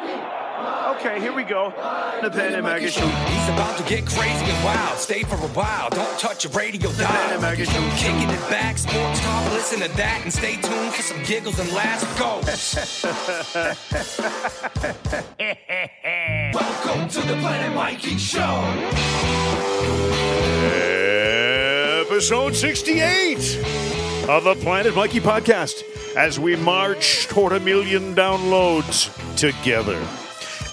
Okay, here we go. The and Maggie Show. He's about to get crazy and wild. Stay for a while. Don't touch your radio dial. Maggie Show. Kicking it back, sports talk. Listen to that and stay tuned for some giggles and laughs. Go. Welcome to the Planet Mikey Show. Episode 68 of the Planet Mikey podcast as we march toward a million downloads together.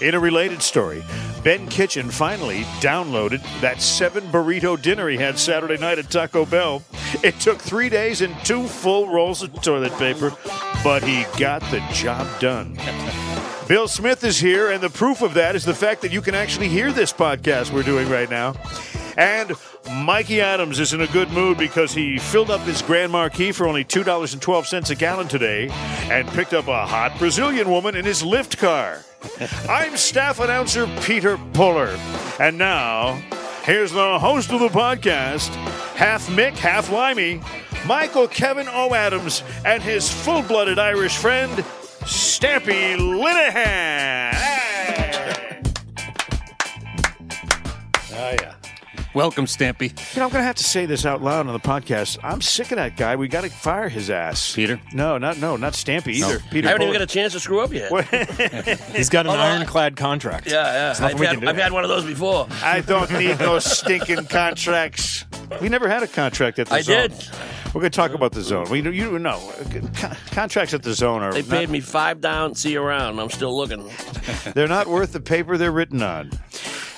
In a related story, Ben Kitchen finally downloaded that seven burrito dinner he had Saturday night at Taco Bell. It took three days and two full rolls of toilet paper, but he got the job done. Bill Smith is here, and the proof of that is the fact that you can actually hear this podcast we're doing right now. And Mikey Adams is in a good mood because he filled up his Grand Marquis for only $2.12 a gallon today and picked up a hot Brazilian woman in his Lyft car. I'm staff announcer Peter Puller. And now, here's the host of the podcast, half Mick, half Limey, Michael Kevin O. Adams, and his full blooded Irish friend, Stampy Linehan. Welcome, Stampy. You know, I'm going to have to say this out loud on the podcast. I'm sick of that guy. We got to fire his ass. Peter? No, not no, not Stampy either. Peter. I haven't even got a chance to screw up yet. He's got an Although I- ironclad contract. Yeah, yeah. I've, nothing we had, do. I've had one of those before. I don't need those stinking contracts. We never had a contract at the zone. I zone. did. We're going to talk about the zone. We, you know, con- contracts at the zone are They not- paid me five down, see you around. I'm still looking. They're not worth the paper they're written on.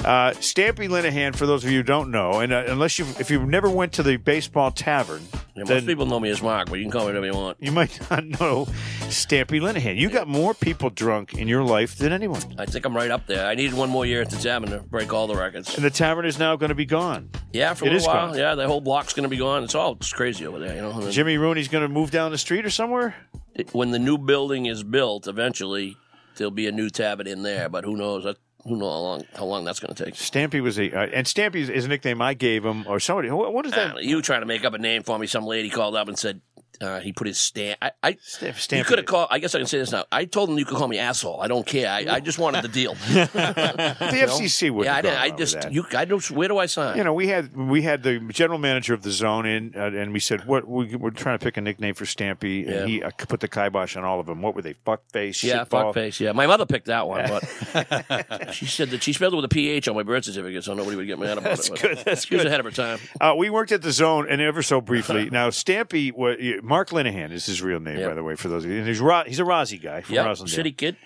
Uh, Stampy Linehan, for those of you who don't know, and uh, unless you, if you never went to the baseball tavern, Yeah, most people know me as Mark, but you can call me whatever you want. you might not know Stampy Linehan. You got more people drunk in your life than anyone. I think I'm right up there. I needed one more year at the tavern to break all the records. And the tavern is now going to be gone. Yeah, for a It little is while. gone. Yeah, the whole block's going to be gone. It's all it's crazy over there, you know. And then Jimmy Rooney's going to move down the street or somewhere. it- when the new building is built, eventually there'll be a new tavern in there. But who knows? That, who knows how long how long that's going to take? Stampy was a, uh, and Stampy is, is a nickname I gave him, or somebody. What, what is that? Uh, you trying to make up a name for me? Some lady called up and said uh, he put his stamp. I, I Stamp- you could have called. I guess I can say this now. I told him you could call me asshole. I don't care. I, I just wanted the deal. the FCC would. yeah, I. I just you. I don't. Where do I sign? You know, we had we had the general manager of the zone in, uh, and we said, "What we, we're trying to pick a nickname for Stampy," and Yeah. he uh, put the kibosh on all of them. What were they? Fuckface, yeah, shitball? fuck face. Yeah, my mother picked that one, but she said that she spelled it with a ph on my birth certificate, so nobody would get mad about That's it. but good, that's she was ahead of her time. Uh, we worked at the zone, and ever so briefly. now, Stampy, wa- Mark Linehan is his real name, Yep. by the way, for those of you. And he's Ro- he's a Rozzy guy from Yeah, Roslindale. city kid.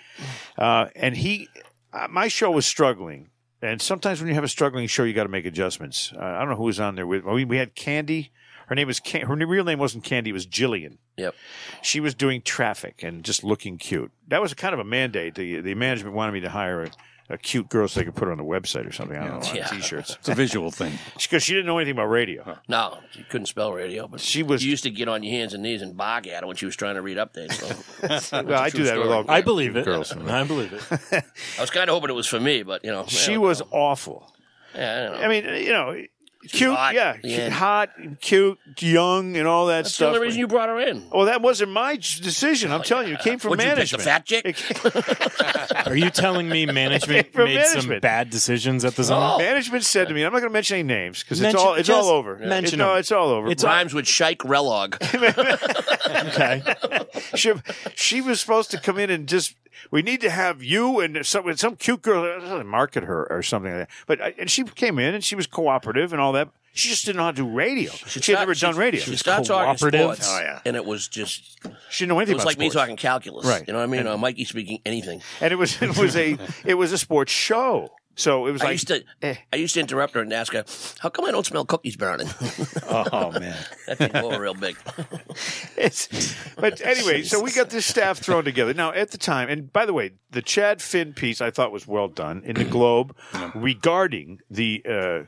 Uh, and he, uh, my show was struggling. And sometimes when you have a struggling show, you got to make adjustments. Uh, I don't know who was on there with. We, we had Candy. Her name was Can- her real name wasn't Candy. It was Jillian. Yep. She was doing traffic and just looking cute. That was kind of a mandate. The the management wanted me to hire a, a cute girl so they could put her on the website or something. I don't know, on Yeah. t-shirts. It's a visual thing. Because she didn't know anything about radio. No, she couldn't spell radio, but She was- You used to get on your hands and knees and bog at her when she was trying to read updates. So Well, I do that with story. all I believe it. girls. I believe it. I was kind of hoping it was for me, but you know, She yeah, was awful. Yeah, I, don't know. I mean, you know, cute, hot. yeah, Yeah. hot, cute, young, and all that stuff. that's the only reason you brought her in. Well, that wasn't my j- decision. I'm oh, telling you, it came from What'd you pick, management. the fat chick? Are you telling me management From made some bad decisions at the zone? Oh. management said to me, "I'm not going to mention any names because it's all it's all just over. mention It- no, it's all over. It's Rhymes with shike relog. Okay. she, she was supposed to come in and just. We need to have you and some some cute girl market her or something like that. But and she came in and she was cooperative and all that. She just didn't know how to do radio. She had never done radio. She started talking cooperative. sports, Oh, yeah. and it was just She didn't know anything. it was about like me talking calculus. Right. You know what I mean? Uh, Mikey speaking anything. and it was it was a it was a sports show. So it was I like used to eh. I used to interrupt her and ask her, "How come I don't smell cookies burning?" Oh man. that didn't over real big. It's, but anyway, so we got this staff thrown together. Now, at the time, and by the way, the Chad Finn piece I thought was well done in the Globe regarding the uh,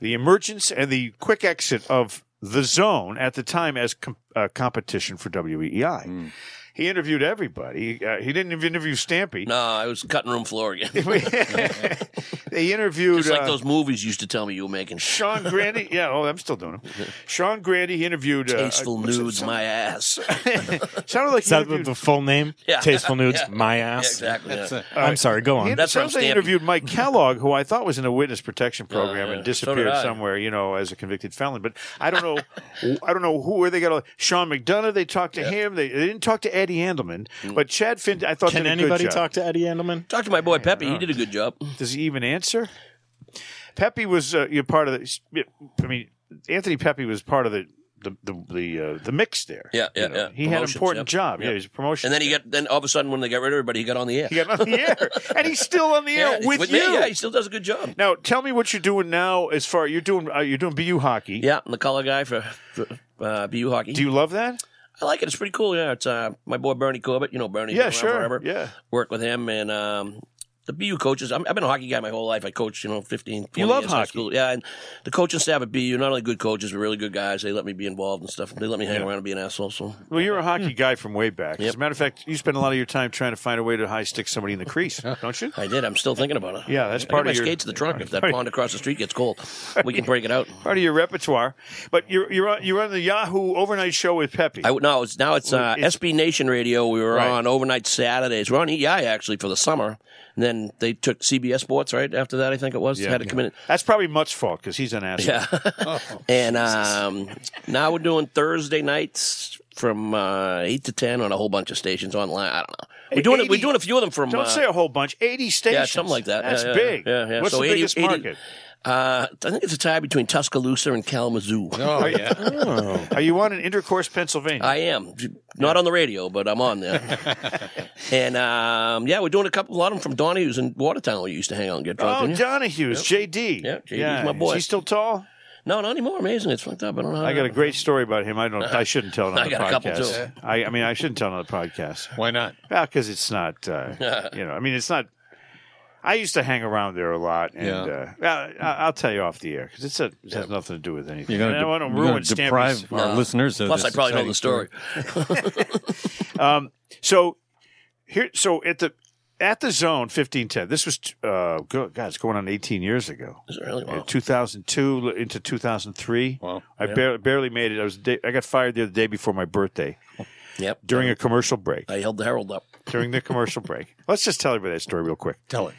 the emergence and the quick exit of the zone at the time as com- uh, competition for WEEI. He interviewed everybody. Uh, he didn't even interview Stampy. No, I was cutting room floor again. they interviewed Just like uh, those movies used to tell me you were making. Sean Grande. Yeah, oh, I'm still doing them. Sean Grande. He interviewed. Uh, Tasteful uh, nudes, my ass. Sounded like Is he that the full name? Yeah. Tasteful nudes, Yeah. my Yeah, ass. exactly. yeah. I'm sorry. Go He on. That's sounds from like he interviewed Mike Kellogg, who I thought was in a witness protection program yeah. and disappeared did I. somewhere, you know, as a convicted felon. But I don't know, I don't know who where they got. A, Sean McDonough, they talked to him. They, they didn't talk to Eddie Andelman, Mm. but Chad Finn, I thought Can did a good anybody job. talk to Eddie Andelman? Talk to my boy Pepe. He did a good job. Does he even answer? Pepe was uh, you know, part of the. I mean, Anthony Pepe was part of the the the the, uh, the mix there. Yeah, yeah, you know. yeah. He had an Promotions, important yep. job. Yeah, Yep. he's a promotion. And then he got then all of a sudden when they got rid of everybody, he got on the air. he got on the air, and he's still on the air Yeah, with, me. you. Yeah, he still does a good job. Now, tell me what you're doing now. As far you're doing, uh, you're doing BU hockey. Yeah, I'm the color guy for, for uh, BU hockey. Do you love that? I like it. It's pretty cool. Yeah, it's uh, my boy Bernie Corbett. You know Bernie. Yeah, sure. Yeah. Work with him and um, the BU coaches. I'm, I've been a hockey guy my whole life. I coached, you know, 15, 20 You love years in high hockey. School. Yeah, and the coaching staff at BU, not only good coaches, but really good guys. They let me be involved and stuff. They let me hang around and be an asshole. So Well, you're a hockey guy from way back. As a matter of fact, you spend a lot of your time trying to find a way to high stick somebody in the crease, don't you? I did. I'm still thinking about it. Yeah, that's I part got of my your- skates in the trunk. If that pond across the street gets cold, we can break it out. Part of your repertoire. But you're you're on, you're on the Yahoo overnight show with Pepe. I w- no, it's now it's, uh, It's- SB Nation Radio. We were Right. on overnight Saturdays. We're on EI actually for the summer. And then they took CBS Sports right after that. I think it was Yeah. had to come in. That's probably Mutt's fault because he's an asshole. Yeah. and um, now we're doing Thursday nights from uh, eight to ten on a whole bunch of stations online. I don't know. We're doing it. 80 We're doing a few of them from. Don't uh, say a whole bunch. Eighty stations. yeah, something like that. That's Yeah, yeah, big. Yeah, yeah. What's so the 80 biggest 80 market? Uh, I think it's a tie between Tuscaloosa and Kalamazoo. Oh yeah. Are you on in Intercourse, Pennsylvania? I am not on the radio, but I'm on there. and um, yeah, we're doing a couple, a lot of them from Donahue's in Watertown. We used to hang out and get drunk. oh, didn't you? Donahue's, JD. Yeah, JD's my boy. Is he still tall? no, not anymore. Amazing, it's fucked up. I don't know. I got a great story about him. I don't. I shouldn't tell it on I the got a couple, podcast. too. I, I mean, I shouldn't tell it on the podcast. Why not? Well, because it's not. Uh, you know, I mean, it's not. I used to hang around there a lot, and Yeah. uh, I- I'll tell you off the air because it's a, it has nothing to do with anything. You're And I going want to to ruin deprive Stampy's- our listeners of Plus, this I probably know the exciting story. So here, so at the at the zone fifteen ten. This was uh, go- God, it's going on eighteen years ago. Is it really? Uh, Wow. 2002 into 2003. Wow. I barely, barely made it. I was day, I got fired the other day before my birthday Yep. during a commercial break. I held the Herald up. during the commercial break. Let's just tell everybody that story real quick. Tell it.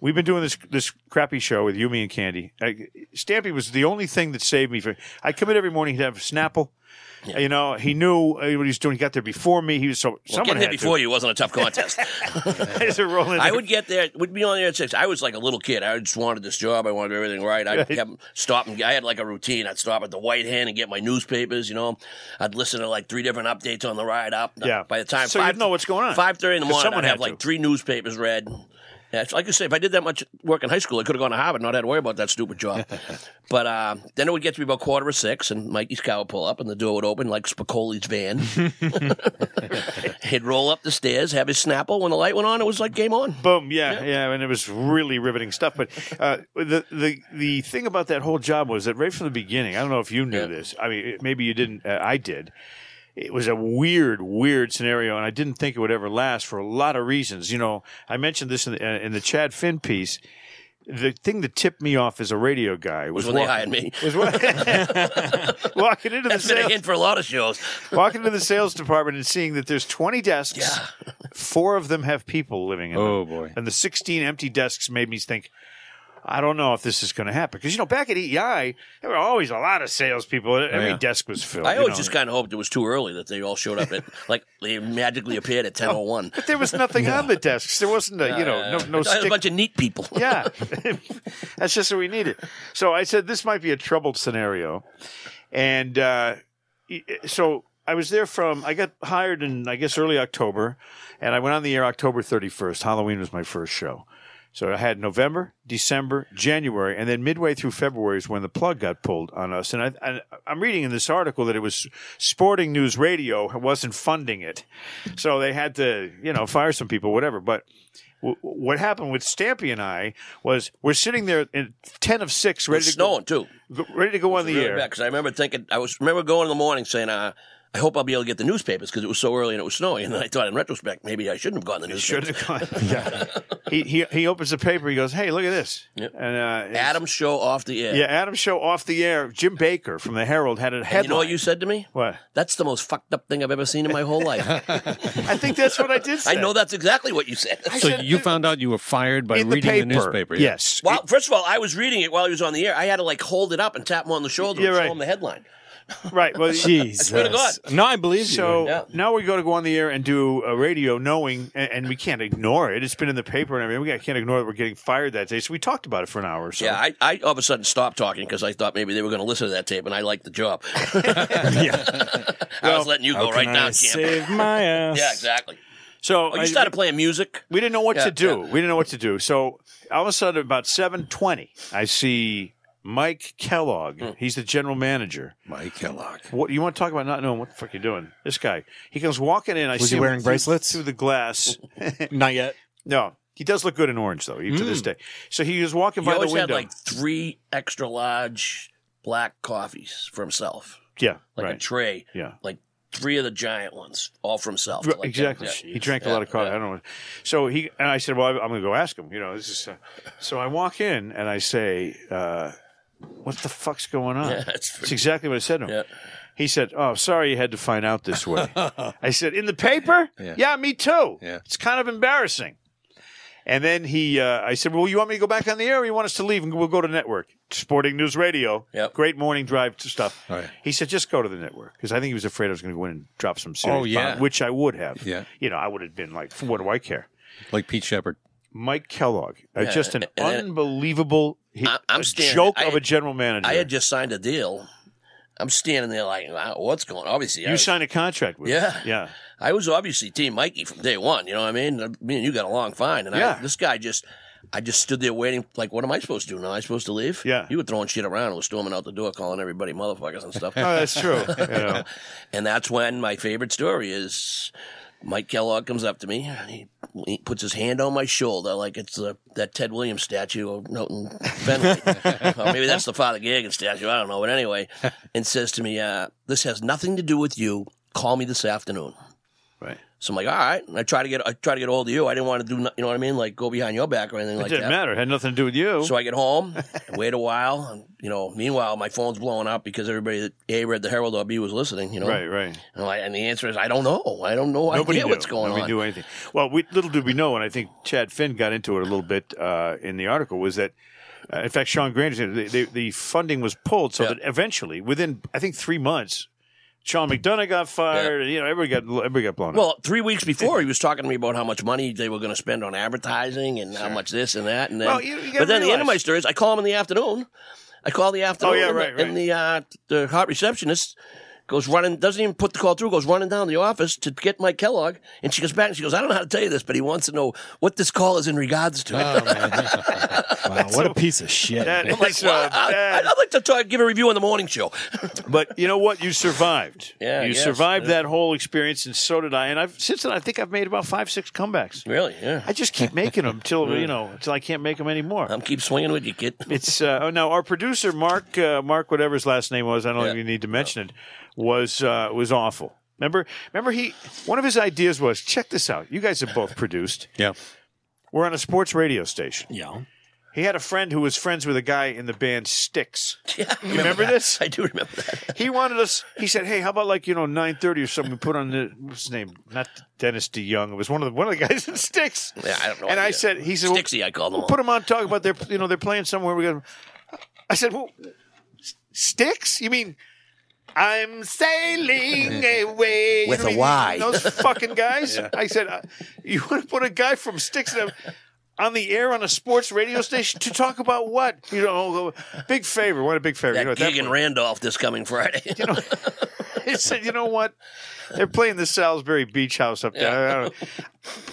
We've been doing this this crappy show with Yumi and Candy. I, Stampy was the only thing that saved me. From, I'd come in every morning. He'd have a Snapple. You know, he knew what he was doing. He got there before me. He was so Well, someone getting there before you wasn't a tough contest. to. I would get there, would be on there at six. I was like a little kid. I just wanted this job. I wanted everything right. I Right. kept stopping. I had like a routine. I'd stop at the White Hen and get my newspapers. You know, I'd listen to like three different updates on the ride up. Yeah. By the time So you'd know what's going on. Five thirty in the morning, someone I'd have like three newspapers read. Yeah, it's like you say, if I did that much work in high school, I could have gone to Harvard, and not had to worry about that stupid job. but uh, then it would get to be about quarter of six, and Mikey's car would pull up, and the door would open like Spicoli's van. He'd roll up the stairs, have his Snapple. When the light went on, it was like game on. Boom, yeah, yeah, and it was really riveting stuff. But uh, the the the thing about that whole job was that right from the beginning, I don't know if you knew Yeah. this. I mean, it- maybe you didn't. Uh, I did. It was a weird, weird scenario, and I didn't think it would ever last for a lot of reasons. You know, I mentioned this in the, uh, in the Chad Finn piece. The thing that tipped me off as a radio guy was, Was when they hired me. Was what, walking into the That's been a sales, hint for a lot of shows. walking into the sales department and seeing that there's 20 desks. Yeah. Four of them have people living in them. Oh, boy. And the 16 empty desks made me think, I don't know if this is going to happen. Because, you know, back at EI, there were always a lot of salespeople. Every yeah. desk was filled. I you always know. just kind of hoped it was too early that they all showed up at like they magically appeared at ten oh one. But there was nothing on the desks. There wasn't a, you know, no, no a bunch of neat people. yeah. That's just what we needed. So I said, this might be a troubled scenario. And uh, so I was there from, I got hired in, I guess, early October, and I went on the air October 31st. Halloween was my first show. So I had November, December, January, and then midway through February is when the plug got pulled on us. And I, I'm reading in this article that it was Sporting News Radio wasn't funding it, so they had to, you know, fire some people, whatever. But w- what happened with Stampy and I was we're sitting there in ten of six, ready to snowing too. go, ready to go on the Really air. because I remember thinking I was remember going in the morning saying, uh, I hope I'll be able to get the newspapers because it was so early and it was snowing. And then I thought, in retrospect, maybe I shouldn't have gotten the Should have gone. yeah. He, he he opens the paper. He goes, "Hey, look at this." Yep. And uh, it's- Adam's show off the air. Yeah, Adam show off the air. Jim Baker from the Herald had a headline. And you know what you said to me? What? That's the most fucked up thing I've ever seen in my whole life. I think that's what I did. Say. I know that's exactly what you said. I So said you found out you were fired by in the reading paper. the newspaper. yeah. Yes. Well, first of all, I was reading it while he was on the air. I had to like hold it up and tap him on the shoulder Yeah, and right. show him the headline. Right. Well, Jesus. swear to God. No, I believe you. So Yeah. now we go to go on the air and do a radio, knowing, and, and we can't ignore it. It's been in the paper and everything. We can't ignore that we're getting fired that day. So we talked about it for an hour or so. Yeah, I, I all of a sudden stopped talking because I thought maybe they were going to listen to that tape, and I liked the job. yeah. I was letting you go right can now, I champ. save my ass? Yeah, exactly. so Oh, you I- started playing music. we didn't know what Yeah, to do. yeah. We didn't know what to do. So all of a sudden, about seven twenty, I see Mike Kellogg. Hmm. He's the general manager. Mike Kellogg. What you want to talk about? Not knowing what the fuck you're doing. This guy. He comes walking in. I Was see he wearing through- bracelets? through the glass. Not yet. no, he does look good in orange though, even to this day. So he was walking He by the always had window. like three extra large black coffees for himself, yeah, like a tray. Yeah. like three of the giant ones, all for himself. Right, Like that. exactly. Yeah, he drank a lot of coffee. yeah. I don't know. So he and I said, "Well, I'm going to go ask him." You know, this is. Uh, so I walk in and I say, uh, "What the fuck's going on?" Yeah, that's That's exactly what I said to him. Yeah. He said, "Oh, sorry, you had to find out this way." I said, "In the paper? Yeah. me too. Yeah. It's kind of embarrassing." And then he, uh, I said, "Well, you want me to go back on the air, or you want us to leave and we'll go to network, Sporting News Radio, Yep. great morning drive to stuff." Right. He said, "Just go to the network," because I think he was afraid I was going to go in and drop some serious Oh, yeah. bomb, which I would have. Yeah. you know, I would have been like, "What do I care?" Like Pete Sheppard. Mike Kellogg, uh, Yeah, just an unbelievable he, I'm standing- joke I of a general manager. I had just signed a deal. I'm standing there like, wow, what's going? on? Obviously, you was, signed a contract with, him. Yeah. yeah. I was obviously Team Mikey from day one. You know what I mean? Me and you got along fine, and Yeah. I, this guy just. I just stood there waiting, like, what am I supposed to do now? Am I supposed to leave? Yeah. You were throwing shit around and was storming out the door, calling everybody motherfuckers and stuff. Oh, that's true. you know. And that's when my favorite story is Mike Kellogg comes up to me and he, he puts his hand on my shoulder like it's uh, that Ted Williams statue of Milton Bentley. or maybe that's the Father Gagan statue. I don't know. But anyway, and says to me, uh, This has nothing to do with you. Call me this afternoon. So I'm like, all right. And I try to get I try to get a hold of you. I didn't want to do, you know what I mean, like go behind your back or anything like that. It like didn't that. matter. It had nothing to do with you. So I get home, wait a while, and you know, meanwhile my phone's blowing up because everybody that A read the Herald or B was listening. You know, right, right. and, I, and the answer is, I don't know. I don't know Nobody idea knew. what's going Nobody on. knew anything. Well, we, little did we know, and I think Chad Finn got into it a little bit uh, in the article, was that, uh, in fact, Sean said the, the, the funding was pulled so Yeah. that eventually, within, I think, three months, Sean McDonough got fired. and, You know, everybody got everybody got blown up. Well, three weeks before, he was talking to me about how much money they were going to spend on advertising and how much this and that. And then, Well, you- you but then the end of my story is, I call him in the afternoon. I call the afternoon. Oh, yeah, and the- right, right. And the uh, the hot receptionist goes running, doesn't even put the call through, goes running down the office to get Mike Kellogg. And she goes back and she goes, I don't know how to tell you this, but he wants to know what this call is in regards to. Wow, what a piece of shit. that I'm like, is, well, I, that- I'd like to talk, give a review on the morning show. but you know what? You survived. Yeah, you yes. survived that whole experience, and so did I. And I've since then, I think I've made about five, six comebacks. really? Yeah. I just keep making them till you know until I can't make them anymore. I'm keep swinging with you, kid. It's uh, oh, now our producer Mark uh, Mark whatever his last name was. I don't Yeah. even need to mention it. Was uh, was awful. Remember, remember he one of his ideas was check this out. You guys have both produced. Yeah. We're on a sports radio station. Yeah. He had a friend who was friends with a guy in the band Styx. Yeah, I remember that. this? I do remember that. He wanted us. He said, "Hey, how about like you know nine thirty or something? We put on the what's his name? Not Dennis DeYoung. It was one of the one of the guys in Styx. Yeah, I don't know. And I said, he said, well, Stixy, I call them all. put them on. Talk about their, you know, they're playing somewhere. We got. I said, well, S- sticks? You mean? I'm sailing away You With know a what I Y. Those fucking guys. I said, uh, you want to put a guy from Styx in a, on the air on a sports radio station to talk about what? You know, big favor. What a big favor. that you know, gig in Randolph this coming Friday. you know, he said, you know what? They're playing the Salisbury Beach House up there. I don't-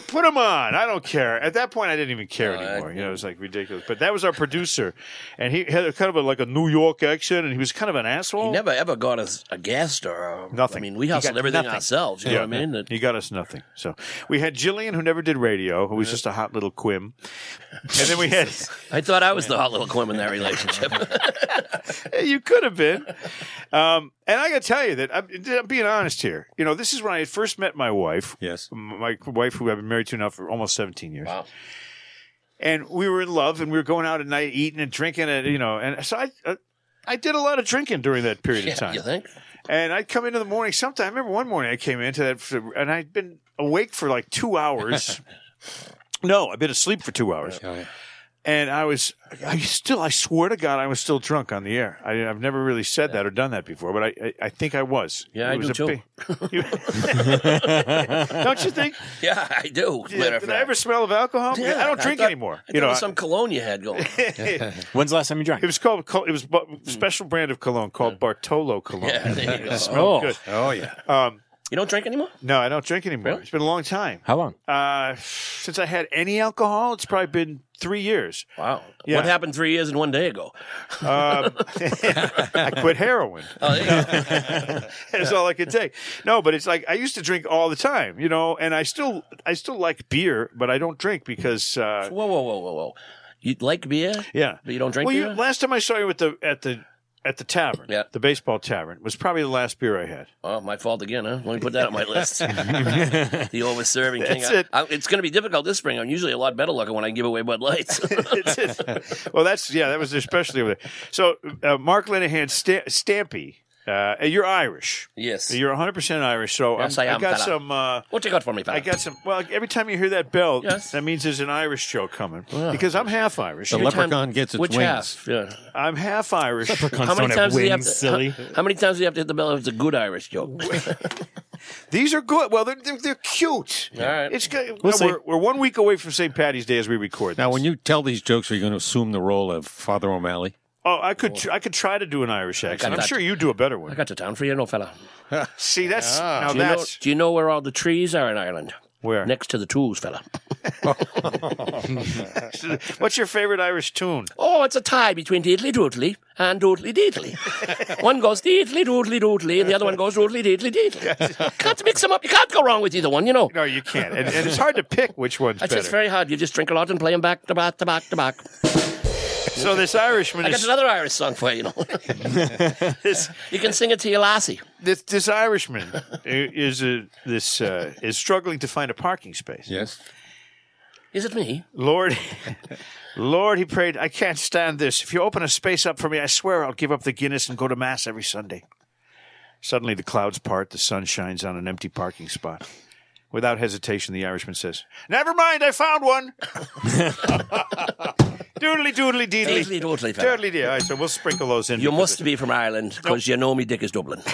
Put them on. I don't care. At that point, I didn't even care No, I- anymore. you know, it was like ridiculous. But that was our producer, and he had a kind of a, like a New York accent, and he was kind of an asshole. he never ever got us a guest or a, Nothing. I mean, we hustled everything nothing. ourselves. You know what I mean? He got us nothing. So we had Jillian, who never did radio, who was just a hot little quim, and then we had I thought I was the hot little Quim in that relationship. you could have been. Um, and I got to tell you that I, I'm, I'm being honest here. You know, this is when I first met my wife. Yes. My wife, who I've been married to now for almost 17 years. Wow. And we were in love and we were going out at night eating and drinking and, you know, and so I, uh, I did a lot of drinking during that period of time. you think? And I'd come into the morning sometime. I remember one morning I came into that and I'd been awake for like two hours. no, I'd been asleep for two hours. Oh, yeah. And I was, I still, I swear to God, I was still drunk on the air. I, I've never really said that or done that before, but I, I, I think I was. Yeah, It I was do a too. big- don't you think? Yeah, I do. Yeah, matter of did I fact. ever smell of alcohol? Yeah, I don't drink thought- anymore. I you know, was some cologne you had going. When's the last time you drank? it was called. It was a special brand of cologne called Bartolo cologne. yeah, there you go. Smelled Oh. good. Oh, yeah. Um, You don't drink anymore? no, I don't drink anymore. Really? It's been a long time. How long? Uh, since I had any alcohol, it's probably been three years. Wow. Yeah. What happened three years and one day ago? Um, I quit heroin. Oh, there you go. That's all I could take. No, but it's like I used to drink all the time, you know, and I still I still like beer, but I don't drink because uh, whoa, whoa, whoa, whoa, whoa. You like beer? yeah. But you don't drink Well, you, last time I saw you at the at the at the tavern, Yeah. the baseball tavern, was probably the last beer I had. Oh, my fault again, huh? Let me put that on my list. the over-serving king. That's I- it. I- it's going to be difficult this spring. I'm usually a lot better looking when I give away Bud Lights. That's well, that's yeah, that was especially over there. So, uh, Mark Linehan, Sta- Stampy, uh, you're Irish. yes. You're 100 percent Irish. So Yes, um, I am, got fella. some. Uh, what you got for me, pal? I got some. Well, every time you hear that bell, Yes. that means there's an Irish joke coming. Because I'm half Irish. The Which time- leprechaun gets its Which wings. half? Yeah. I'm half Irish. How many don't have times do you have to? silly. How, how many times do you have to hit the bell if it's a good Irish joke? These are good. Well, they're they're, they're cute. All right. It's good. We'll no, we're, we're one week away from St. Patty's Day as we record. Now, this. when you tell these jokes, are you going to assume the role of Father O'Malley? Oh, I could oh. tr- I could try to do an Irish accent. I'm that. sure you do a better one. I one. got the town for you, no fella. See, that's now Do you, know, that's do you know where all the trees are in Ireland? where. Next to the tools, fella. What's your favorite Irish tune? Oh, it's a tie between Deedly Doodly and Doodly Deedly. one goes Deedly Doodly Doodly, and the other one goes Doodly Deedly Deedly. Can't mix them up. You can't go wrong with either one, you know. No, you can't, and, and it's hard to pick which one's That's better. just very hard. You just drink a lot and play them back to back to back to back. So this Irishman I got is another Irish song for you, you know. this, you can sing it to your lassie. this this Irishman is a, this uh, is struggling to find a parking space. Yes. Is it me? Lord, Lord, he prayed, I can't stand this. If you open a space up for me, I swear I'll give up the Guinness and go to Mass every Sunday. Suddenly the clouds part, the sun shines on an empty parking spot. Without hesitation, the Irishman says, Never mind, I found one. Doodly doodly deedly. Deedly doodly, fella. Doodly dee. All right, so we'll sprinkle those in. You must be from Ireland because you know me dick is Dublin.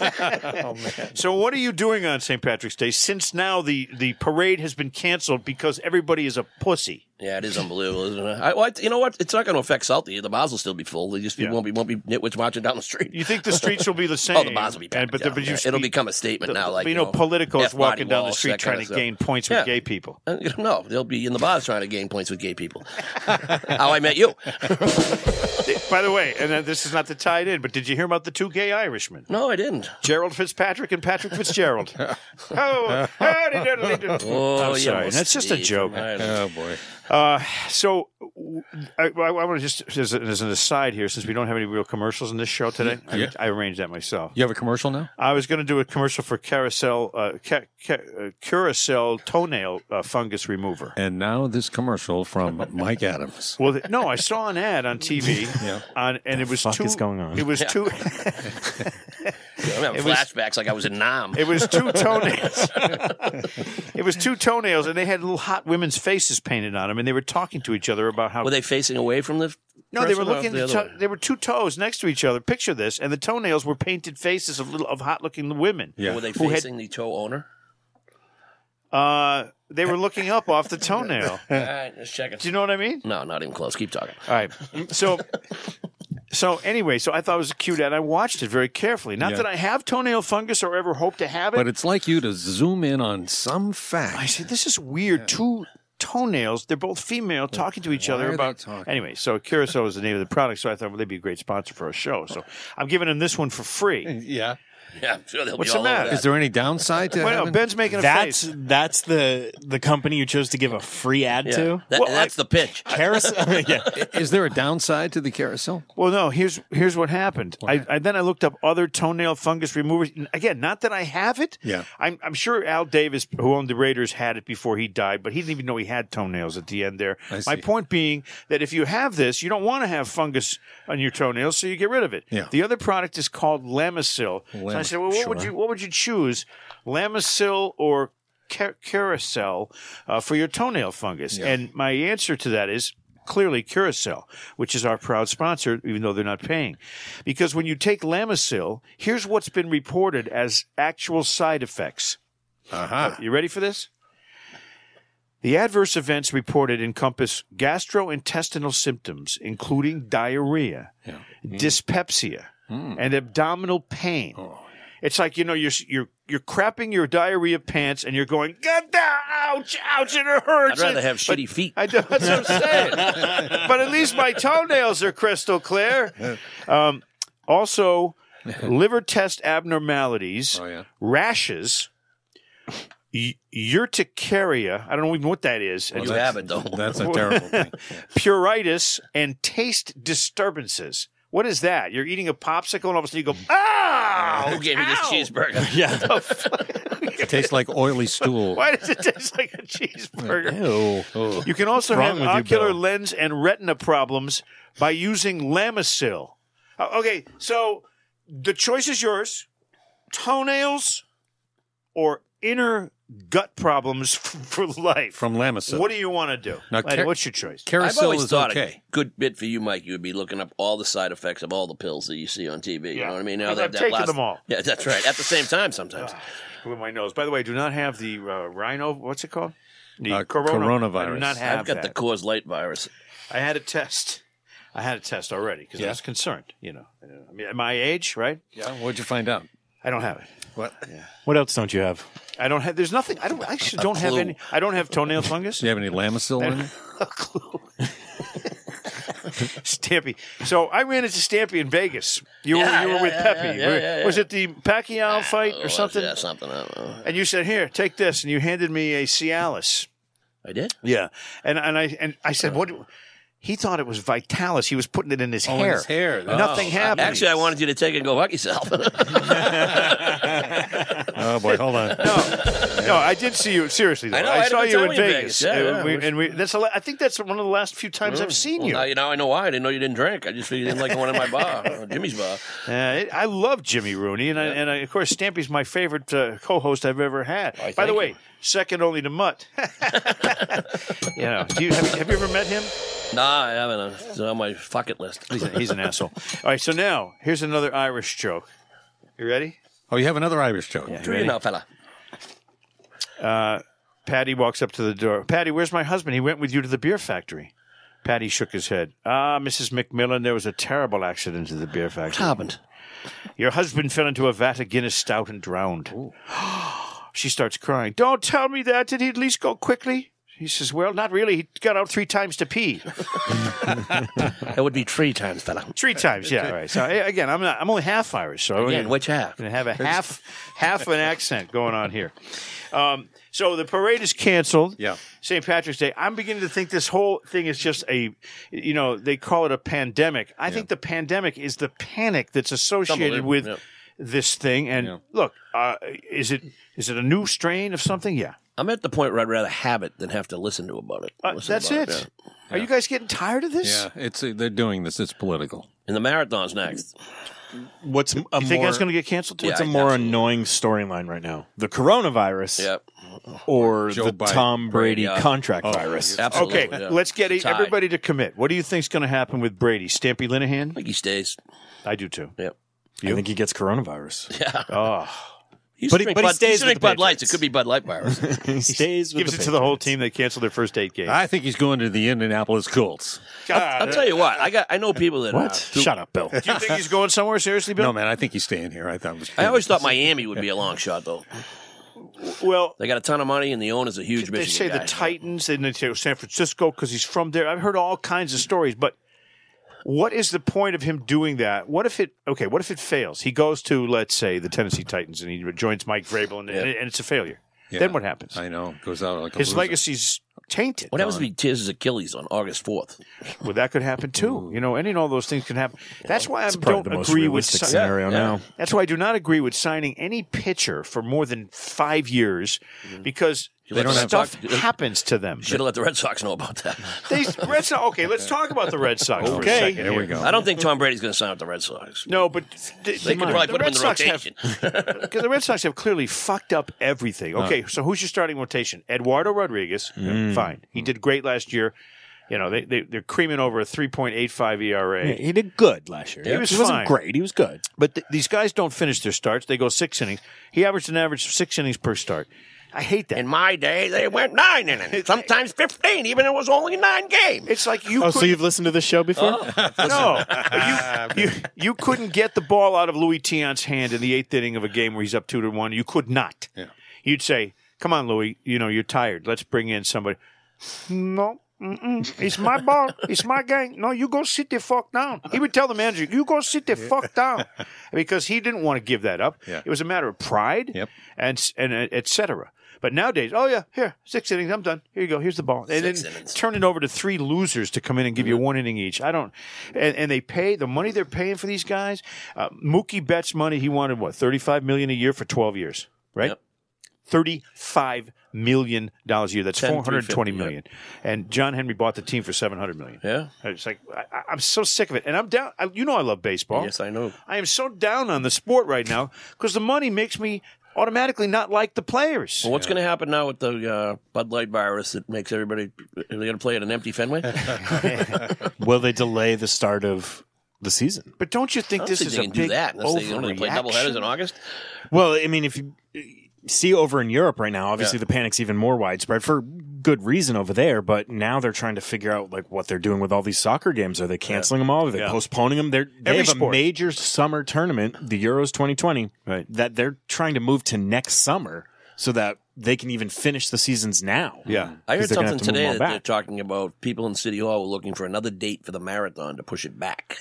Oh, man. So, what are you doing on St. Patrick's Day since now the, the parade has been canceled because everybody is a pussy? Yeah, it is unbelievable, isn't it? I, well, you know what? It's not going to affect Salty. The bars will still be full. They just Yeah. won't be won't be nitwits marching down the street. You think the streets will be the same? Oh, the bars will be and- packed. but, the, but you, Yeah, It'll become a statement now. Like you know, politicos walking down the street trying to gain points with gay people. Uh, No, they'll be in the bars trying to gain points with gay people. How I met you. By the way, and uh, this is not to tie it in, but did you hear about the two gay Irishmen? No, I didn't. Gerald Fitzpatrick and Patrick Fitzgerald. oh, howdy doodly doo. Oh, you sorry. That's just a joke. Oh, boy. Uh, so, I want to just, as, a- as an aside here, since we don't have any real commercials in this show today, Yeah. I, I arranged that myself. You have a commercial now? I was going to do a commercial for Carousel, uh, ca- ca- uh, Kerasal toenail uh, fungus remover. And now this commercial from Mike Adams. Well, th- no, I saw an ad on TV, Yeah. on, and it was fuck two. is going on? It was two. I'm having It was- flashbacks like I was in Nam. It was two toenails. it was two toenails, and they had little hot women's faces painted on them, and they were talking to each other about how. Were they facing away from the? no, they were looking. the at other to- they were two toes next to each other. Picture this, and the toenails were painted faces of little of hot-looking women. Yeah. Were they Who had- facing the toe owner? Uh, they were looking up off the toenail. All right, just checking. Do you know what I mean? No, not even close. Keep talking. All right. So, so anyway, so I thought it was a cute and I watched it very carefully. Not Yeah. that I have toenail fungus or ever hope to have it. But it's like you to zoom in on some fact. I said, this is weird. Two toenails. They're both female talking to each Why other are they about. talking? Anyway, so Kerasal is the name of the product. So I thought, well, they'd be a great sponsor for our show. So I'm giving them this one for free. Yeah. Yeah, I'm sure they'll What's be the all matter? over Is that. there any downside to Wait, no, having? Ben's making a That's face. that's the the company you chose to give a free ad Yeah. to. That- Well, that's the pitch. Carousel. yeah. Is there a downside to the carousel? Well, no. Here's here's what happened. I, I then I looked up other toenail fungus removers. Again, not that I have it. Yeah. I'm I'm sure Al Davis, who owned the Raiders, had it before he died, but he didn't even know he had toenails at the end there. I My see. point being that if you have this, you don't want to have fungus on your toenails, so you get rid of it. Yeah. The other product is called Lamisil. I said, well, what would you what would you choose, Lamisil or Car- Carousel uh, for your toenail fungus? And my answer to that is clearly Kerasal, which is our proud sponsor, even though they're not paying. Because when you take Lamisil, here's what's been reported as actual side effects. Aha. You ready for this? The adverse events reported encompass gastrointestinal symptoms, including diarrhea, hmm. dyspepsia, hmm. and abdominal pain. Oh. It's like you know you're you're you're crapping your diarrhea pants and you're going, God, da- ouch, ouch, and it hurts. I'd rather have But- shitty feet. I do, that's what I'm saying. but at least my toenails are crystal clear. Um, also, liver test abnormalities, Oh, yeah. rashes, y- urticaria. I don't know even what that is. you Anyway, have it though. That's a terrible thing. Pruritus and taste disturbances. What is that? You're eating a popsicle and all of a sudden you go, ah! Who gave me this cheeseburger? Yeah. It tastes like oily stool. Why does it taste like a cheeseburger? Ew. You can also What's have wrong with you, ocular Bill? lens and retina problems by using Lamisil. Uh, okay, so the choice is yours: toenails or inner gut problems for life. From Lamisil. what do you want to do? Now, Lenny, Car- what's your choice? I've Carousel always is thought okay. a good bit for you, Mike. You would be looking up all the side effects of all the pills that you see on TV. You Yeah. know what I mean? Now Because that, I've that taken last- them all. Yeah, that's right. At the same time, sometimes. With my nose. By the way, I do not have the uh, rhino. What's it called? The Uh, corona- coronavirus. I do not have I've got the that. Coors Light virus. I had a test. I had a test already because I was concerned. You know, I mean, at my age, right? Yeah. What'd you find out? I don't have it. What? What else don't you have? I don't have. There's nothing. I don't. I actually don't have clue. any. I don't have toenail fungus. Do you have any Lamisil in it? a clue. Stampy. So I ran into Stampy in Vegas. You Yeah, were you were yeah, with yeah, Pepe. yeah, yeah, yeah. Was it the Pacquiao fight or something? Yeah, something. I don't know. And you said, "Here, take this," and you handed me a Cialis. I did. Yeah, and and I and I said, "What?" He thought it was Vitalis. He was putting it in his Oh, in hair. his hair. Nothing happened. Actually, I wanted you to take it and go fuck yourself. Oh boy, hold on. no, no, I did see you. Seriously, though. I know, I had a saw you in in Vegas, Vegas. Yeah, yeah, we- and we, that's. a la- I think that's one of the last few times I've seen you. Now you know I know why. I didn't know you didn't drink. I just figured you didn't like the one in my bar, Jimmy's bar. Uh, it, I love Jimmy Rooney, and I, and I, of course Stampy's my favorite uh, co-host I've ever had. Why, By the thank way, you. second only to Mutt. you know, do you, have, you, have you ever met him? Nah, I haven't. uh, It's on my fuck it list. He's, a, he's an asshole. All right, so now here's another Irish joke. You ready? Oh, you have another Irish joke. True enough, fella. Patty walks up to the door. Patty, where's my husband? He went with you to the beer factory. Patty shook his head. Ah, Mrs. McMillan, there was a terrible accident at the beer factory. What happened? Your husband fell into a vat of Guinness stout and drowned. she starts crying. Don't tell me that. Did he at least go quickly? He says, Well, not really. He got out three times to pee. That would be three times, fella. Three times, yeah. All right. So again, I'm not, I'm only half Irish, so Again, which half? going to have a half half an accent going on here. Um, so the parade is canceled. Yeah. St. Patrick's Day. I'm beginning to think this whole thing is just a, you know, they call it a pandemic. I think the pandemic is the panic that's associated Unbelievable, with yeah. this thing. And Yeah. look, uh, is it is it a new strain of something? Yeah. I'm at the point where I'd rather have it than have to listen to about it. Uh, Listen that's about it. yeah. Are you guys getting tired of this? Yeah, it's uh, they're doing this. It's political. And the marathon's next. What's a You think more, that's going to get canceled too? what's Yeah, a more absolutely. annoying storyline right now? The coronavirus Yep. or Joe the Biden. Tom Brady Yeah. contract virus? Absolutely. Okay, yeah. let's get Tied. everybody to commit. What do you think's going to happen with Brady? Stampy Linehan? I think he stays. I do too. Yep. I think he gets coronavirus. Yeah. Oh, He used But to he- drink but he stays used with drink the Bud Lights. It Patriots. could be Bud Light virus. he stays with gives the it to the whole Patriots. team. They cancel their first eight games. I think he's going to the Indianapolis Colts. God, I'll tell you what. I got. I know people that. What? Uh, who- Shut up, Bill. do you think he's going somewhere seriously, Bill? No, man, I think he's staying here. I thought was. I always thought Miami would be a long shot, though. Well, They got a ton of money, and the owner's a huge mission. they Michigan say the. Titans, and they say San Francisco because he's from there. I've heard all kinds of stories, but what is the point of him doing that? What if it okay? What if it fails? He goes to let's say the Tennessee Titans and he joins Mike Vrabel and, and it's a failure. Yeah. Then what happens? I know. Goes out like a His loser. legacy's tainted. What happens if he tears his Achilles on August 4th? Well, that could happen too. You know, any and all those things can happen. That's why I don't the most agree with. si- scenario now. That's why I do not agree with signing any pitcher for more than five years mm-hmm. because They don't have stuff talk- happens to them. Should have let the Red Sox know about that. They, Red Sox. Okay, let's talk about the Red Sox. for a Okay. second There we go. I don't think Tom Brady's going to sign with the Red Sox. No, but they, They could probably put him in the Sox rotation. Have, because the Red Sox have clearly fucked up everything. Okay, so who's your starting rotation? Eduardo Rodriguez. Hmm. Fine, he did great last year. You know, they, they they're creaming over a three point eight five ERA. Yeah, he did good last year. He was wasn't fine. great. He was good. But th- these guys don't finish their starts. They go six innings. He averaged an average of six innings per start. I hate that. In my day, they went nine innings, sometimes 15, even if it was only nine games. it's like you Oh, could, so you've listened to this show before? no, you, you you couldn't get the ball out of Luis Tiant's hand in the eighth inning of a game where he's up two to one. You could not. Yeah. You'd say, "Come on, Louis. You know you're tired. Let's bring in somebody." No. Mm-mm. It's my ball. It's my game. No, you go sit the fuck down. He would tell the manager, "You go sit the fuck down," because he didn't want to give that up. Yeah. It was a matter of pride, Yep. and and uh, et cetera. But nowadays, oh yeah, here six innings, I'm done. Here you go. Here's the ball, and Six then innings. turn it over to three losers to come in and give you one inning each. I don't, and, and they pay the money they're paying for these guys. Uh, Mookie Betts money. He wanted what thirty five million a year for twelve years, right? Yep. Thirty-five million dollars a year. That's 10, four hundred twenty 350, million. And John Henry bought the team for seven hundred million. Yeah. It's like I, I- I'm so sick of it, and I'm down. I, you know, I love baseball. Yes, I know. I am so down on the sport right now because the money makes me automatically not like the players. Well, what's going to happen now with the uh, Bud Light virus that makes everybody? Are they going to play at an empty Fenway? Will they delay the start of the season? But don't you I think don't this think is they a can big do that unless they only play double headers in? August. Well, I mean, if you see over in Europe right now, obviously Yeah. the panic's even more widespread for good reason over there. But now they're trying to figure out like what they're doing with all these soccer games. Are they canceling them all? Are they Yeah. postponing them? They're, they Every have sport. a major summer tournament, the Euros 2020, Right. that they're trying to move to next summer so that they can even finish the seasons now. Yeah. Mm. I heard something have to move today that all they're talking about people in City Hall were looking for another date for the marathon to push it back.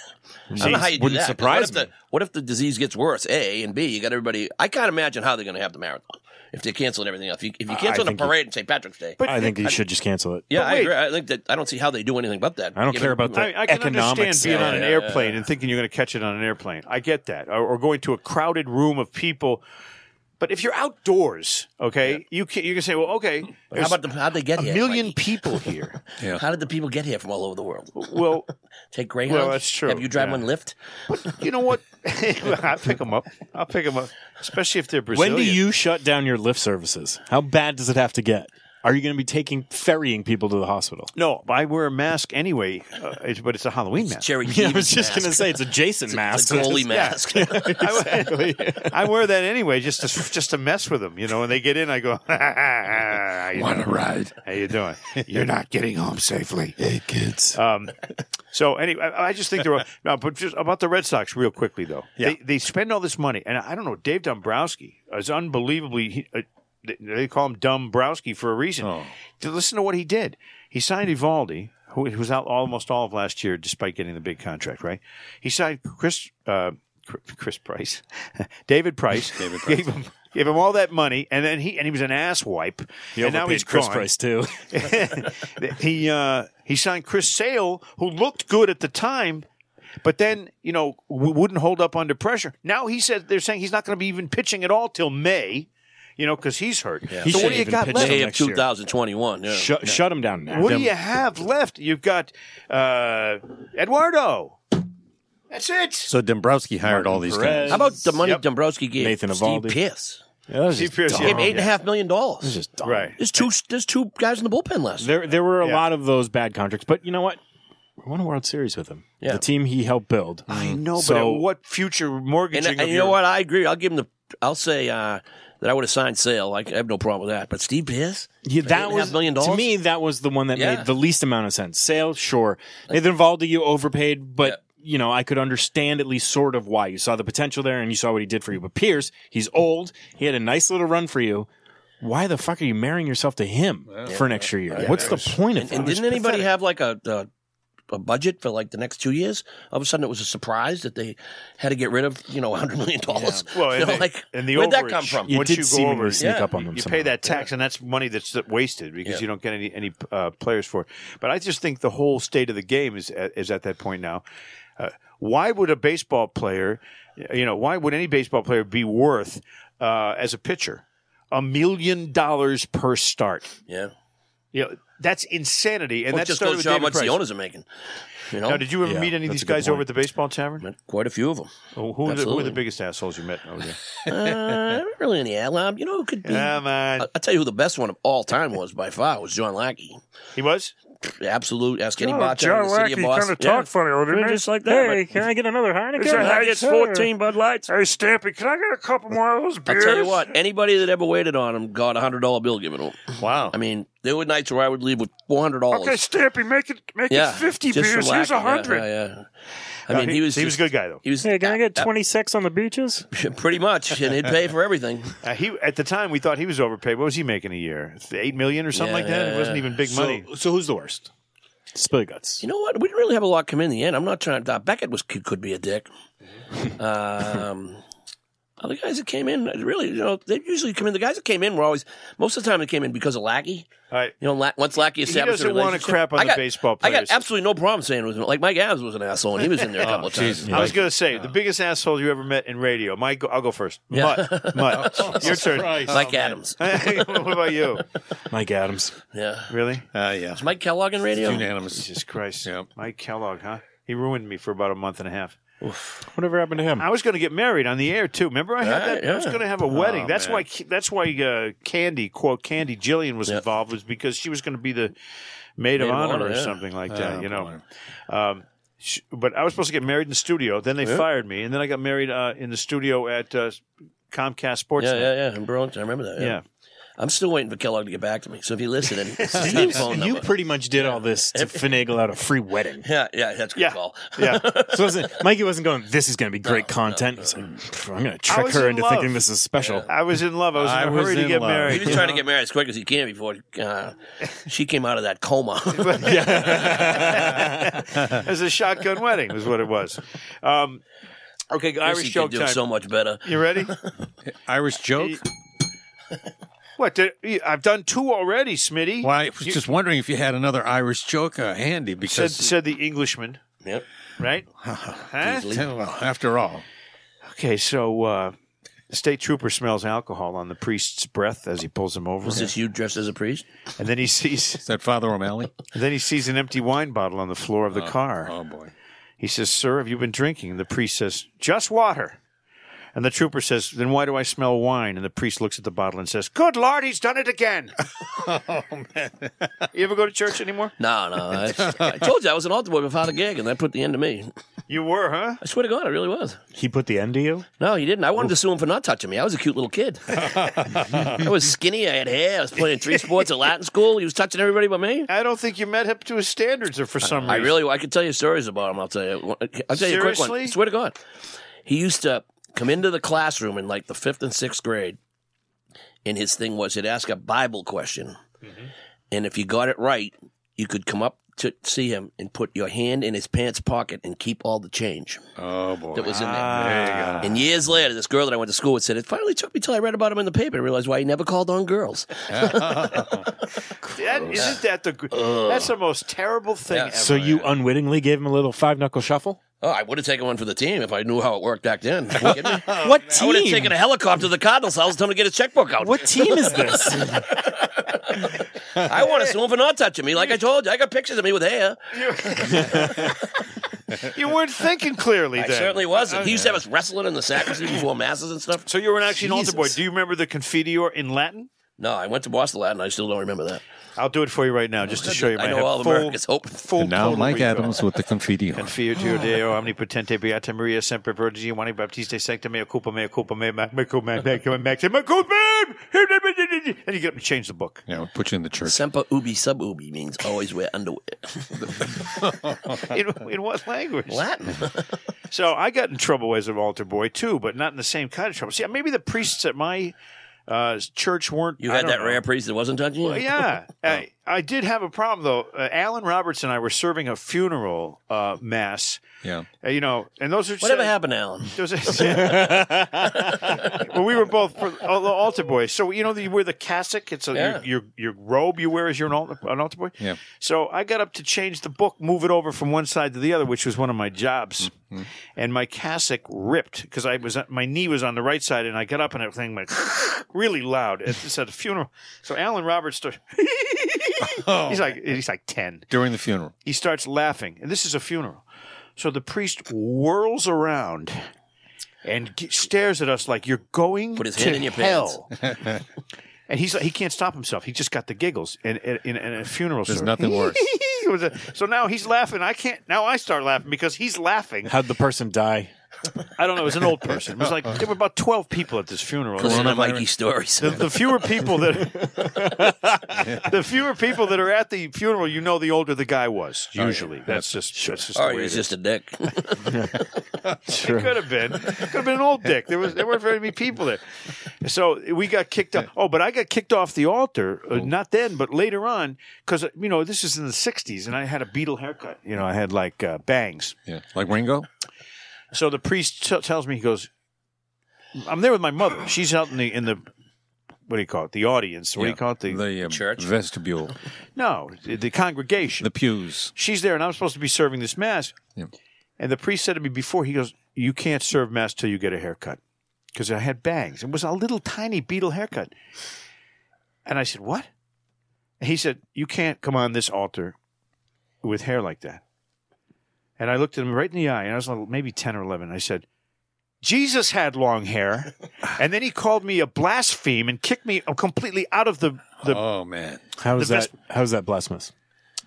I don't know how you do wouldn't that. 'cause surprise what if, the, what if the disease gets worse? A and B, you got everybody. I can't imagine how they're going to have the marathon if they're canceling everything else. If you, if you cancel the think you- parade and St. Patrick's Day, But I think you should just cancel it. yeah, I agree. I think that I don't see how they do anything but that. I don't Given- care about the I, I can economics understand being of on an Yeah, airplane and thinking you're going to catch it on an airplane. I get that. Or, or going to a crowded room of people. But if you're outdoors, okay, you can you can say, well, okay, How there's about the, how'd they get here? a million Mikey? people here. Yeah. How did the people get here from all over the world? well, Take Greyhound. Well, that's true, Have you drive yeah. one Lyft? you know what? I'll pick them up. I'll pick them up, especially if they're Brazilian. When do you shut down your Lyft services? How bad does it have to get? Are you going to be taking ferrying people to the hospital? No, I wear a mask anyway, uh, it's, but it's a Halloween mask. Jerry Yeah, I was just going to say it's a Jason It's mask. a goalie mask. exactly. I wear that anyway, just to just to mess with them. You know, when they get in, I go, "Want to ride? How you doing? You're not getting home safely." hey kids. Um, so anyway, I I just think they're no, but just about the Red Sox, real quickly though. Yeah. They they spend all this money, and I don't know. Dave Dombrowski is unbelievably. He, uh, they- call him Dumb Dombrowski for a reason. Oh. Listen to what he did, he signed Eovaldi, who was out almost all of last year, despite getting the big contract. Right? He signed Chris. Uh, Chris- Chris Price, David Price, David Price. gave him gave him all that money, and then he and he was an ass wipe, He and now he's Chris gone Price too. he uh, he signed Chris Sale, who looked good at the time, but then you know wouldn't hold up under pressure. Now he said they're saying he's not going to be even pitching at all till May, you know, because he's hurt. He So what do you got left? till May of next year. 2021. Yeah. shut, shut him down now. What do you have left? You've got uh, Eduardo. That's it. So Dombrowski hired all these Perez. guys. How about the money Yep. Dombrowski gave Nathan Steve Eovaldi. Pearce? Yeah, that was Steve just Pearce, dumb. yeah. Gave eight and a half million dollars. This is just dumb. Right. There's two. There's two guys in the bullpen last. year. There, there were a Yeah. lot of those bad contracts, but you know what? We won a World Series with him. Yeah. The team he helped build. I know, So- but what future mortgaging? And, of and you know what? I agree. I'll give him the. I'll say uh, that I would have signed Sale. I, I have no problem with that. But Steve Pearce, Yeah, that and a half was million to me. That was the one that Yeah. made the least amount of sense. Sale, sure. Nathan Eovaldi, you overpaid, but Yeah. you know I could understand at least sort of why you saw the potential there and you saw what he did for you. But Pearce, he's old. He had a nice little run for you. Why the fuck are you marrying yourself to him for an extra year? What's the point of and, that? and didn't anybody have like a, a a budget for like the next two years. All of a sudden, it was a surprise that they had to get rid of you know hundred million dollars. Well, you and, know, the, like and the where'd that come from? You Once did you go over, sneak Yeah. up on them. you somehow. pay that tax, and that's money that's wasted because Yeah. you don't get any any uh, players for it. But I just think the whole state of the game is is at that point now. Uh, why would a baseball player, you know, why would any baseball player be worth uh, as a pitcher a million dollars per start? yeah, You know, that's insanity, and well, that just started goes with to how David much Price. the owners are making. You know, Now, did you ever Yeah, meet any of that's these a good guys over at the baseball tavern? Met quite a few of them. Oh, who, are the, who are the Absolutely. biggest assholes you met over there? uh, not really any alarm. You know, who could be. Come on, I- I'll tell you who the best one of all time was by far was John Lackey. he was. Absolute. Ask any John- bartender in the John city of Boston. kinda talked funny, didn't? Just like that. Hey, can I get another Heineken? He said, "I get 14 Bud Lights. Hey, Stampy, can I get a couple more of those beers? I'll tell you what, anybody that ever waited on him got a hundred dollar bill given to him. Wow. I mean, there were nights where I would leave with four hundred dollars. Okay, Stampy, make it make yeah, it 50 beers. Here's a Lackey. Yeah, 100. Yeah, yeah. I mean, he was he was a good guy though. He was Hey, can I get uh, 26 on the beaches? pretty much, and he'd pay for everything. Uh, he at the time we thought he was overpaid. What was he making a year? Eight million or something Yeah, like that. yeah, it wasn't yeah. even big So, money. so who's the worst? Spill your guts. You know what? We didn't really have a lot come in the end. I'm not trying to. Beckett was could, could be a dick. Mm-hmm. Other guys that came in, really, you know, they usually come in. The guys that came in were always most of the time they came in because of Lackey. All right. You know, La- once Lackey established he doesn't wanna crap on I the got, baseball I got absolutely no problem saying it was like Mike Adams was an asshole, and he was in there a couple of times. I was going to say the biggest asshole you ever met in radio. Mike, I'll go first. Yeah. Mutt, Mutt, your turn. Mike Adams. what about you? Mike Adams. Yeah. Really? Uh, yeah. Is Mike Kellogg in radio? Unanimous. Jesus Christ. Yep. Mike Kellogg, huh? He ruined me for about a month and a half. Whatever happened to him? I was going to get married on the air too. Remember, I had that. I was going to have a wedding. that's man. why. That's why. Uh, Candy, quote Candy Jillian was Yeah. involved was because she was going to be the maid of Maid of honor, honor, or yeah. something like that. Oh, you know. Um, sh- but I was supposed to get married in the studio. Then they fired me, and then I got married uh, in the studio at uh, Comcast Sports. Yeah, yeah, yeah. In Burlington, I remember that. yeah. Yeah. I'm still waiting for Kellogg to get back to me. So if you're listening, it's the same phone You number. pretty much did all this to finagle out a free wedding. yeah, yeah, that's a good Yeah. call. Yeah. So wasn't, Mikey wasn't going, this is going to be great content. He's like, "Pff, I'm going to I trick was her in into love. thinking this is special. I was in love. I was in I a was hurry to in get love. married. He was trying to get married as quick as he can before uh, she came out of that coma. It was a shotgun wedding, was what it was. Um, okay, Irish could joke do time. so much better. you ready? Irish joke? What? Did, I've done two already, Smitty. Well, I was just wondering if you had another Irish joke uh, handy because, said the Englishman, Yep. right? Huh? well, after all, Okay, so uh, the state trooper smells alcohol on the priest's breath as he pulls him over, Was this you dressed as a priest? and then he sees is that Father O'Malley? And then he sees an empty wine bottle on the floor of the car. Oh boy. He says, "Sir, have you been drinking?" And the priest says, "Just water." And the trooper says, "Then why do I smell wine?" And the priest looks at the bottle and says, "Good Lord, he's done it again." oh man! you ever go to church anymore? No, no. I, I told you I was an altar boy before the gig, and that put the end to me. You were, huh? I swear to God, I really was. He put the end to you? No, he didn't. I wanted to sue him for not touching me. I was a cute little kid. I was skinny. I had hair. I was playing three sports at Latin school. He was touching everybody but me. I don't think you met up to his standards, or for some reason. I really, I could tell you stories about him. I'll tell you. I'll tell you a quick one. Seriously? I swear to God, he used to come into the classroom in like the fifth and sixth grade, and his thing was he'd ask a Bible question, Mm-hmm. and if you got it right, you could come up to see him and put your hand in his pants pocket and keep all the change Oh boy. that was in there. Ah. And years later, this girl that I went to school with said, It finally took me till I read about him in the paper and realized why he never called on girls. That, isn't that the? gr- That's the most terrible thing Yeah. ever. So you unwittingly gave him a little five knuckle shuffle? Oh, I would have taken one for the team if I knew how it worked back then. Are you? What team? I would have taken a helicopter to the Cardinals house and told him to get his checkbook out. What team is this? I want to sue him for not touching me. Like I told you, I got pictures of me with hair. you weren't thinking clearly. I then. certainly wasn't. He used to have us wrestling in the sacristy before masses and stuff. So you were actually an altar boy. Jesus. Do you remember the Confiteor in Latin? No, I went to Boston Latin. I still don't remember that. I'll do it for you right now, just to show you. I my know all of full, America's hope. Full And now Mike recall. Adams with the confetti. on. Confiteor Deo, omnipotente, beata Maria, semper virgin, Giovanni Baptiste, sancta mea culpa, mea culpa, mea ma- mea culpa, mea culpa, mea mea culpa. And you get to change the book. Yeah, we'll put you in the church. Semper ubi sub ubi means always wear underwear. In, in what language? Latin. So I got in trouble as an altar boy too, but not in the same kind of trouble. See, maybe the priests at my uh, church weren't. You had that know. rare priest that wasn't touching you? Well, yeah, I, I did have a problem though. Uh, Alan Roberts and I were serving a funeral uh, mass. Yeah. Uh, you know, and those are Whatever happened, to Alan? Those are- well, we were both for, all the altar boys. So you know, you wear the cassock. It's a, Yeah. your, your your robe you wear as you're an altar, an altar boy. Yeah. So I got up to change the book, move it over from one side to the other, which was one of my jobs. And my cassock ripped because I was my knee was on the right side, and I got up and everything went really loud. It's at a funeral. So Alan Roberts started. he's like he's like ten. During the funeral. He starts laughing, and this is a funeral. So the priest whirls around and g- stares at us like you're going Put his to hand in your hell. and he's like, he can't stop himself. He just got the giggles in, in, in, in a funeral. There's service. nothing worse. It was a- so now he's laughing. I can't. Now I start laughing because he's laughing. How'd the person die? I don't know. It was an old person. It was like there were about twelve people at this funeral. Listen to Coronavirus. Mikey stories. The, the fewer people that the fewer people that are at the funeral, you know, the older the guy was. Usually, that's just that's just Or the he it is. just a dick. It could have been. Could have been an old dick. There was there weren't very many people there. So we got kicked off. Oh, but I got kicked off the altar. Uh, not then, but later on, because you know this is in the '60s, and I had a Beatle haircut. You know, I had like uh, bangs. Yeah. Like Ringo? So the priest t- tells me, he goes, "I'm there with my mother. She's out in the in the what do you call it? The audience. What do you call it? The, The um, Church? vestibule. no, the congregation. The pews. She's there, and I'm supposed to be serving this mass. Yeah. And the priest said to me before, he goes, "You can't serve mass till you get a haircut," because I had bangs. It was a little tiny Beatle haircut. And I said, "What?" And he said, "You can't come on this altar with hair like that." And I looked at him right in the eye, and I was like maybe ten or eleven. I said. Jesus had long hair, and then he called me a blaspheme and kicked me completely out of the. the oh, man. How is The that? How is that blasphemous?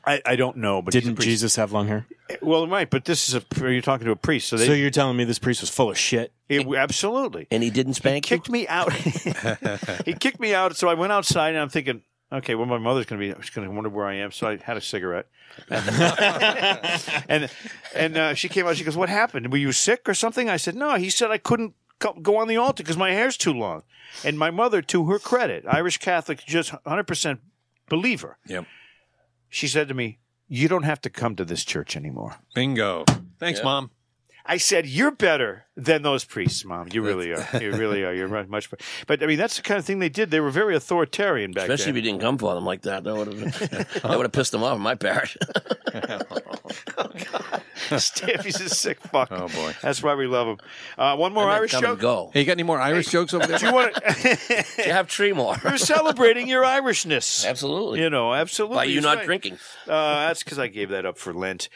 I, I don't know, but Didn't priest. Jesus have long hair? Eh, well, right, but this is a you're talking to a priest, so they so you're telling me this priest was full of shit? it- absolutely and he didn't spank you? kicked me out. he kicked me out, so I went outside and I'm thinking, okay, well, my mother's going to be she's going to wonder where I am. So I had a cigarette, and and uh, she came out. She goes, "What happened? Were you sick or something?" I said, "No." He said I couldn't co- go on the altar because my hair's too long. And my mother, to her credit, Irish Catholic, just 100 percent believer. Yep. She said to me, "You don't have to come to this church anymore." Bingo. Thanks, Mom. I said, "You're better than those priests, Mom. You really are. You really are. You're much better." But I mean, that's the kind of thing they did. They were very authoritarian back then. Especially if you didn't come for them like that. That would have that would have pissed them off in my parish. oh God, Stampy's a sick fuck. Oh, boy. That's why we love him. Uh, one more Irish come and joke. go. Hey, you got any more Irish jokes over there? Do you want to? You have three more. You're celebrating your Irishness. Absolutely. You know, absolutely. By you It's not right. drinking. Uh, that's because I gave that up for Lent.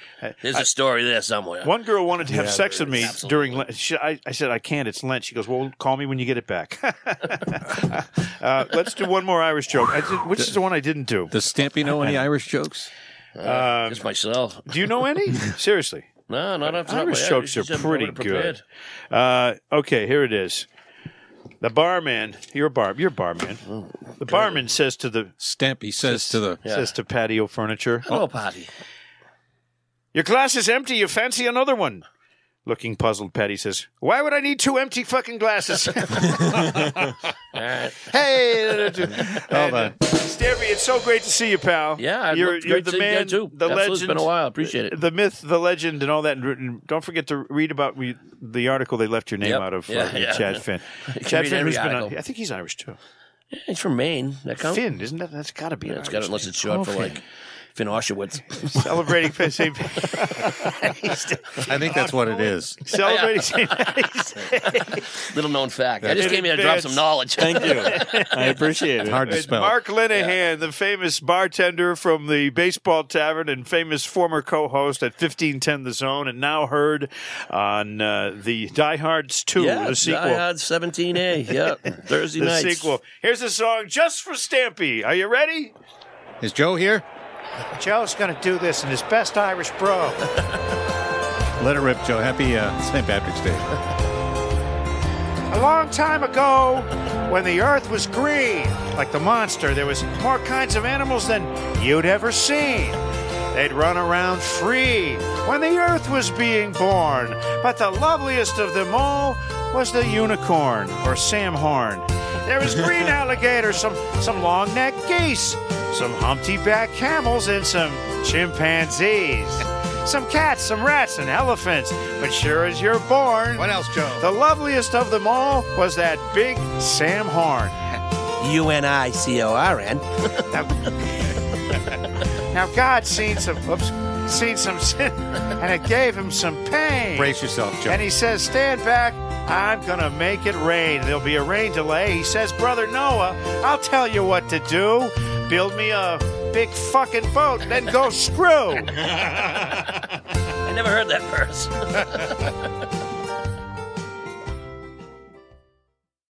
There's a story there somewhere. One girl wanted to have sex with me Absolutely. during Lent. She, I, I said, I can't. It's Lent. She goes, Well, call me when you get it back. uh, let's do one more Irish joke. I did, which is the one I didn't do. Does Stampy know any Irish jokes? Just myself. Do you know any? Seriously. No, not off the top of my Irish head. jokes are pretty good. Uh, okay, here it is. The barman, you're a bar, you're barman. Oh, The barman says to the Stampy says to the. says to patio furniture, Hello, Patty. "Your glass is empty. You fancy another one?" Looking puzzled, Patty says, "Why would I need two empty fucking glasses?" All right. hey, Hold on. Stampy, it's so great to see you, pal. Yeah, it you're, you're great the to see you man, too. the Absolutely, legend. It's been a while. Appreciate it. The myth, the legend, and all that. And- And don't forget to read about we, the article they left your name Yep. out of. Yeah, uh, yeah. Chad Finn. Chad Finn, every who's been on, I think he's Irish too. Yeah, He's from Maine. That count? Finn, isn't that? That's got to be. Yeah, an it's Irish got unless name. it's short for Oh, like Finn Auschwitz. celebrating St. I think that's what it is. celebrating St. Patty's Day. Little known fact. I just came here to drop some knowledge. Thank you. I appreciate it. Hard to spell. Mark Linehan, the famous bartender from the Baseball Tavern and famous former co-host at 1510 The Zone, and now heard on uh, the Die Hards 2, yeah, the sequel. Die Hard 17A. Yep. Thursday the nights. sequel. Here's a song just for Stampy. Are you ready? Is Joe here? Joe's going to do this in his best Irish bro. Let it rip, Joe. Happy uh, St. Patrick's Day. A long time ago, when the earth was green, like the monster, there was more kinds of animals than you'd ever seen. They'd run around free when the earth was being born. But the loveliest of them all was the unicorn, or Sam Horn. There was green alligators, some some long necked geese, some humpty back camels, and some chimpanzees. Some cats, some rats, and elephants. But sure as you're born, What else, Joe? the loveliest of them all was that big Sam Horn. U N I C O R N. Now God's seen some, oops, seen some sin, and it gave him some pain. Brace yourself, Joe. And he says, Stand back. I'm going to make it rain. There'll be a rain delay. He says, Brother Noah, I'll tell you what to do. Build me a big fucking boat and then go screw. I never heard that verse.